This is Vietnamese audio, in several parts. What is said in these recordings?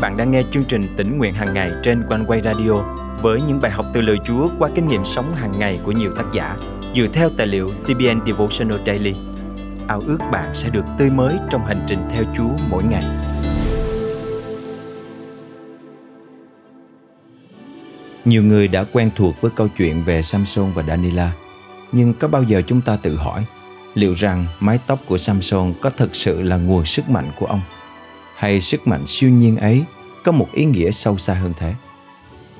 bạn đang nghe chương trình tỉnh nguyện hàng ngày trên quanh quay radio với những bài học từ lời Chúa qua kinh nghiệm sống hàng ngày của nhiều tác giả dựa theo tài liệu CBN Devotional Daily. Ao ước bạn sẽ được tươi mới trong hành trình theo Chúa mỗi ngày. Nhiều người đã quen thuộc với câu chuyện về Samson và Danila, nhưng có bao giờ chúng ta tự hỏi liệu rằng mái tóc của Samson có thật sự là nguồn sức mạnh của ông? Hay sức mạnh siêu nhiên ấy có một ý nghĩa sâu xa hơn thế.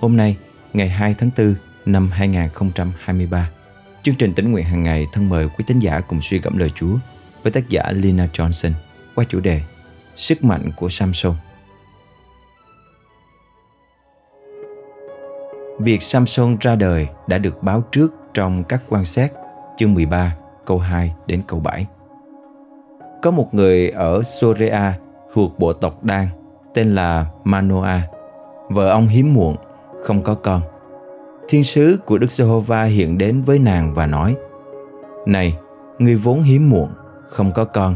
Hôm nay, ngày 2 tháng 4 năm 2023, chương trình tỉnh nguyện hàng ngày thân mời quý tín giả cùng suy gẫm lời Chúa với tác giả Lina Johnson qua chủ đề Sức mạnh của Samson. Việc Samson ra đời đã được báo trước trong các quan sát chương 13 câu 2 đến câu 7. Có một người ở Sorea thuộc bộ tộc Đan tên là Manoa. Vợ ông hiếm muộn, không có con. Thiên sứ của Đức Giê-hô-va hiện đến với nàng và nói Này, ngươi vốn hiếm muộn, không có con,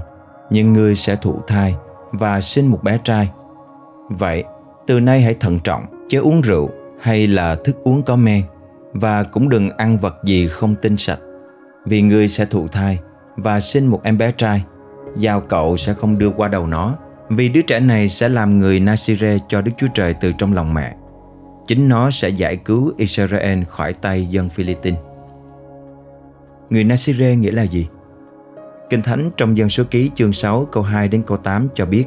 nhưng ngươi sẽ thụ thai và sinh một bé trai. Vậy, từ nay hãy thận trọng, chớ uống rượu hay là thức uống có men và cũng đừng ăn vật gì không tinh sạch vì ngươi sẽ thụ thai và sinh một em bé trai. Dao cậu sẽ không đưa qua đầu nó vì đứa trẻ này sẽ làm người Nasire cho Đức Chúa Trời từ trong lòng mẹ. Chính nó sẽ giải cứu Israel khỏi tay dân Philippines. Người Nasire nghĩa là gì? Kinh Thánh trong dân số ký chương 6 câu 2 đến câu 8 cho biết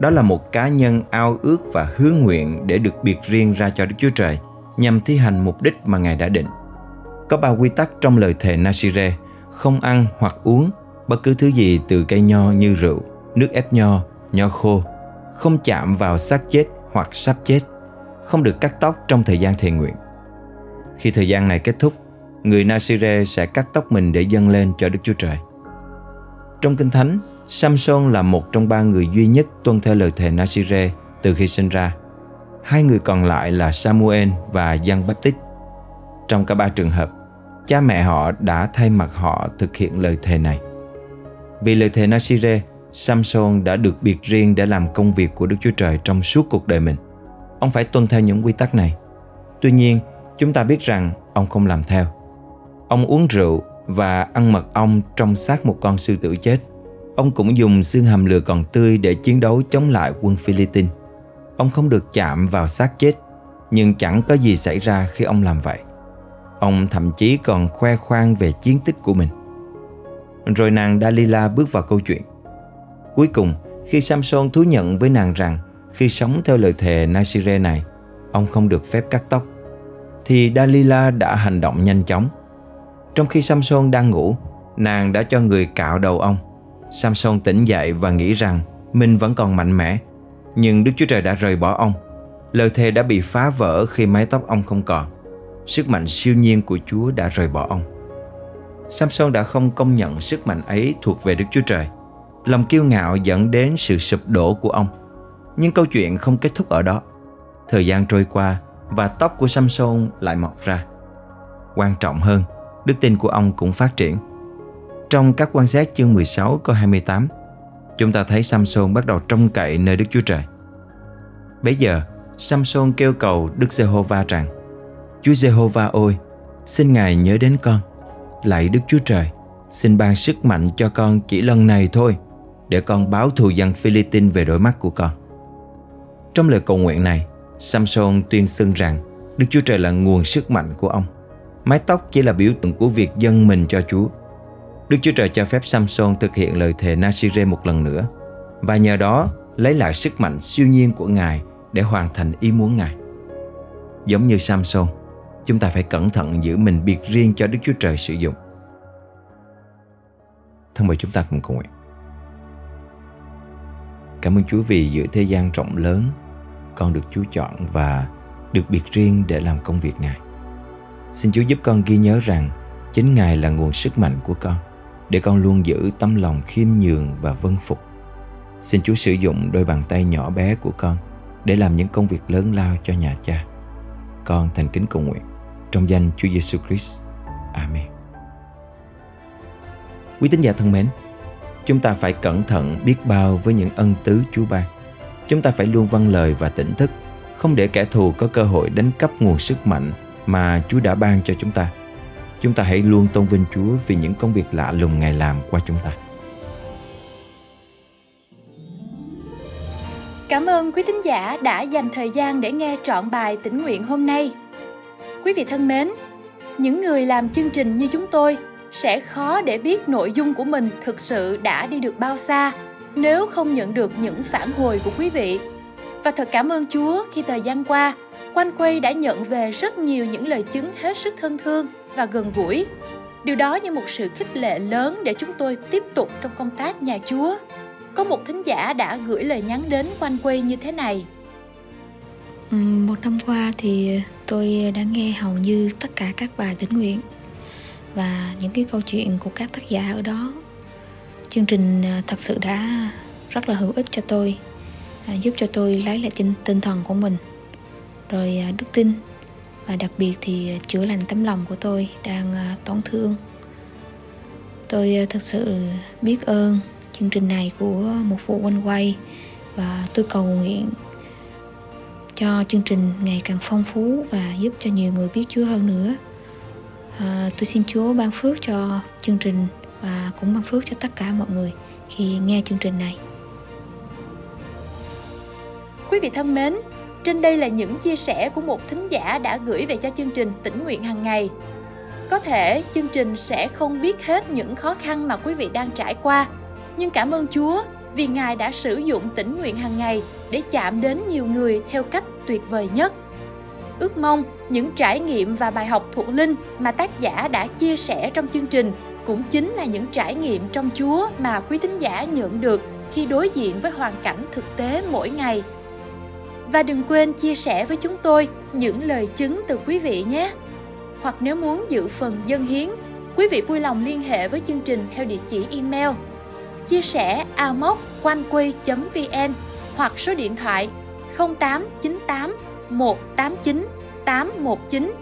đó là một cá nhân ao ước và hứa nguyện để được biệt riêng ra cho Đức Chúa Trời nhằm thi hành mục đích mà Ngài đã định. Có ba quy tắc trong lời thề Nasire không ăn hoặc uống bất cứ thứ gì từ cây nho như rượu, nước ép nho nho khô, không chạm vào xác chết hoặc sắp chết, không được cắt tóc trong thời gian thề nguyện. Khi thời gian này kết thúc, người Nasire sẽ cắt tóc mình để dâng lên cho Đức Chúa Trời. Trong Kinh Thánh, Samson là một trong ba người duy nhất tuân theo lời thề Nasire từ khi sinh ra. Hai người còn lại là Samuel và Giăng Baptist. Trong cả ba trường hợp, cha mẹ họ đã thay mặt họ thực hiện lời thề này. Vì lời thề Nasire Samson đã được biệt riêng để làm công việc của Đức Chúa Trời trong suốt cuộc đời mình. Ông phải tuân theo những quy tắc này. Tuy nhiên, chúng ta biết rằng ông không làm theo. Ông uống rượu và ăn mật ong trong xác một con sư tử chết. Ông cũng dùng xương hàm lừa còn tươi để chiến đấu chống lại quân Philippines. Ông không được chạm vào xác chết, nhưng chẳng có gì xảy ra khi ông làm vậy. Ông thậm chí còn khoe khoang về chiến tích của mình. Rồi nàng Dalila bước vào câu chuyện. Cuối cùng, khi Samson thú nhận với nàng rằng khi sống theo lời thề Nasire này, ông không được phép cắt tóc, thì Dalila đã hành động nhanh chóng. Trong khi Samson đang ngủ, nàng đã cho người cạo đầu ông. Samson tỉnh dậy và nghĩ rằng mình vẫn còn mạnh mẽ, nhưng Đức Chúa Trời đã rời bỏ ông. Lời thề đã bị phá vỡ khi mái tóc ông không còn. Sức mạnh siêu nhiên của Chúa đã rời bỏ ông. Samson đã không công nhận sức mạnh ấy thuộc về Đức Chúa Trời – Lòng kiêu ngạo dẫn đến sự sụp đổ của ông. Nhưng câu chuyện không kết thúc ở đó. Thời gian trôi qua và tóc của Samson lại mọc ra. Quan trọng hơn, đức tin của ông cũng phát triển. Trong các quan sát chương 16 câu 28, chúng ta thấy Samson bắt đầu trông cậy nơi Đức Chúa Trời. Bây giờ, Samson kêu cầu Đức Giê-hô-va rằng Chúa Giê-hô-va ôi, xin Ngài nhớ đến con. Lạy Đức Chúa Trời, xin ban sức mạnh cho con chỉ lần này thôi để con báo thù dân Philippines về đôi mắt của con. Trong lời cầu nguyện này, Samson tuyên xưng rằng Đức Chúa Trời là nguồn sức mạnh của ông. Mái tóc chỉ là biểu tượng của việc dâng mình cho Chúa. Đức Chúa Trời cho phép Samson thực hiện lời thề Nasire một lần nữa và nhờ đó lấy lại sức mạnh siêu nhiên của Ngài để hoàn thành ý muốn Ngài. Giống như Samson, chúng ta phải cẩn thận giữ mình biệt riêng cho Đức Chúa Trời sử dụng. Thân mời chúng ta cùng cầu nguyện. Cảm ơn Chúa vì giữa thế gian rộng lớn, con được Chúa chọn và được biệt riêng để làm công việc Ngài. Xin Chúa giúp con ghi nhớ rằng chính Ngài là nguồn sức mạnh của con, để con luôn giữ tâm lòng khiêm nhường và vân phục. Xin Chúa sử dụng đôi bàn tay nhỏ bé của con để làm những công việc lớn lao cho nhà cha. Con thành kính cầu nguyện trong danh Chúa Giêsu Christ. Amen. Quý tín giả thân mến, chúng ta phải cẩn thận biết bao với những ân tứ Chúa ban. chúng ta phải luôn vâng lời và tỉnh thức, không để kẻ thù có cơ hội đánh cắp nguồn sức mạnh mà Chúa đã ban cho chúng ta. Chúng ta hãy luôn tôn vinh Chúa vì những công việc lạ lùng Ngài làm qua chúng ta. Cảm ơn quý thính giả đã dành thời gian để nghe trọn bài tĩnh nguyện hôm nay. Quý vị thân mến, những người làm chương trình như chúng tôi sẽ khó để biết nội dung của mình thực sự đã đi được bao xa nếu không nhận được những phản hồi của quý vị. Và thật cảm ơn Chúa khi thời gian qua, Quanh Quay đã nhận về rất nhiều những lời chứng hết sức thân thương và gần gũi. Điều đó như một sự khích lệ lớn để chúng tôi tiếp tục trong công tác nhà Chúa. Có một thính giả đã gửi lời nhắn đến Quanh Quay như thế này. Một năm qua thì tôi đã nghe hầu như tất cả các bài tĩnh nguyện và những cái câu chuyện của các tác giả ở đó chương trình à, thật sự đã rất là hữu ích cho tôi à, giúp cho tôi lấy lại tinh, tinh thần của mình rồi à, đức tin và đặc biệt thì chữa lành tấm lòng của tôi đang tổn thương tôi thật sự biết ơn chương trình này của một phụ quanh quay và tôi cầu nguyện cho chương trình ngày càng phong phú và giúp cho nhiều người biết Chúa hơn nữa. À, tôi xin Chúa ban phước cho chương trình và cũng ban phước cho tất cả mọi người khi nghe chương trình này. Quý vị thân mến, trên đây là những chia sẻ của một thính giả đã gửi về cho chương trình tỉnh nguyện hàng ngày. Có thể chương trình sẽ không biết hết những khó khăn mà quý vị đang trải qua, nhưng cảm ơn Chúa vì Ngài đã sử dụng tỉnh nguyện hàng ngày để chạm đến nhiều người theo cách tuyệt vời nhất. Ước mong những trải nghiệm và bài học thuộc linh mà tác giả đã chia sẻ trong chương trình cũng chính là những trải nghiệm trong Chúa mà quý thính giả nhận được khi đối diện với hoàn cảnh thực tế mỗi ngày. Và đừng quên chia sẻ với chúng tôi những lời chứng từ quý vị nhé. Hoặc nếu muốn dự phần dân hiến, quý vị vui lòng liên hệ với chương trình theo địa chỉ email chia sẻ amoconeway.vn hoặc số điện thoại 0898 189 819.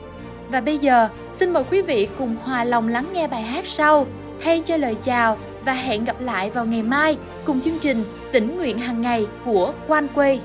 Và bây giờ, xin mời quý vị cùng hòa lòng lắng nghe bài hát sau, hay cho lời chào và hẹn gặp lại vào ngày mai cùng chương trình tỉnh nguyện hàng ngày của Quan Quê.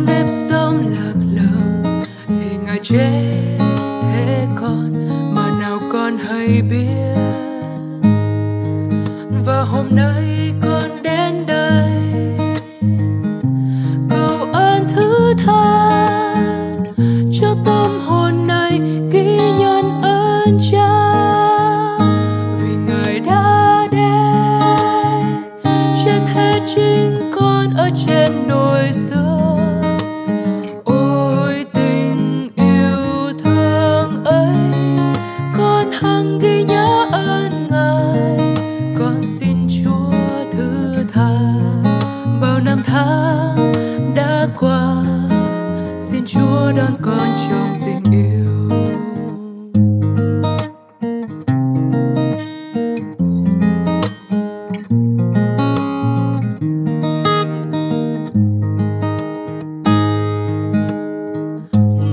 trong nếp sống lạc lõng thì ngài chết thế con, mà nào con hay biết. Và hôm nay tháng đã qua. Xin chúa đón con trong tình yêu.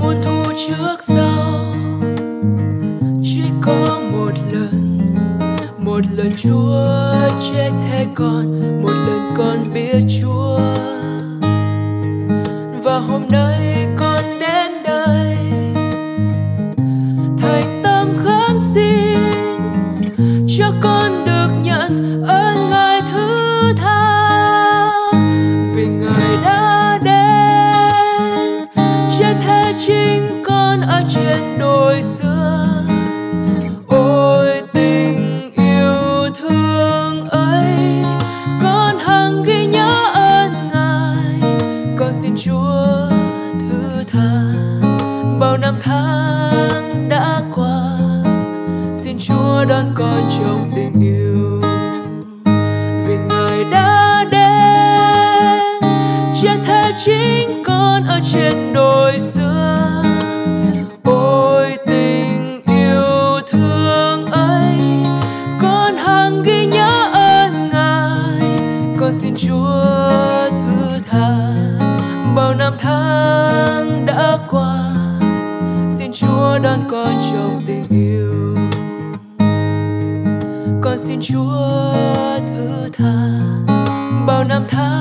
Muốn thu trước sau một lần chúa chết thế con một lần con biết chúa. chúa thứ tha. Bao năm tháng đã qua, xin chúa đón con trong tình yêu. Vì ngài đã đến chết thế chính con ở trên đồi xa bao năm tháng đã qua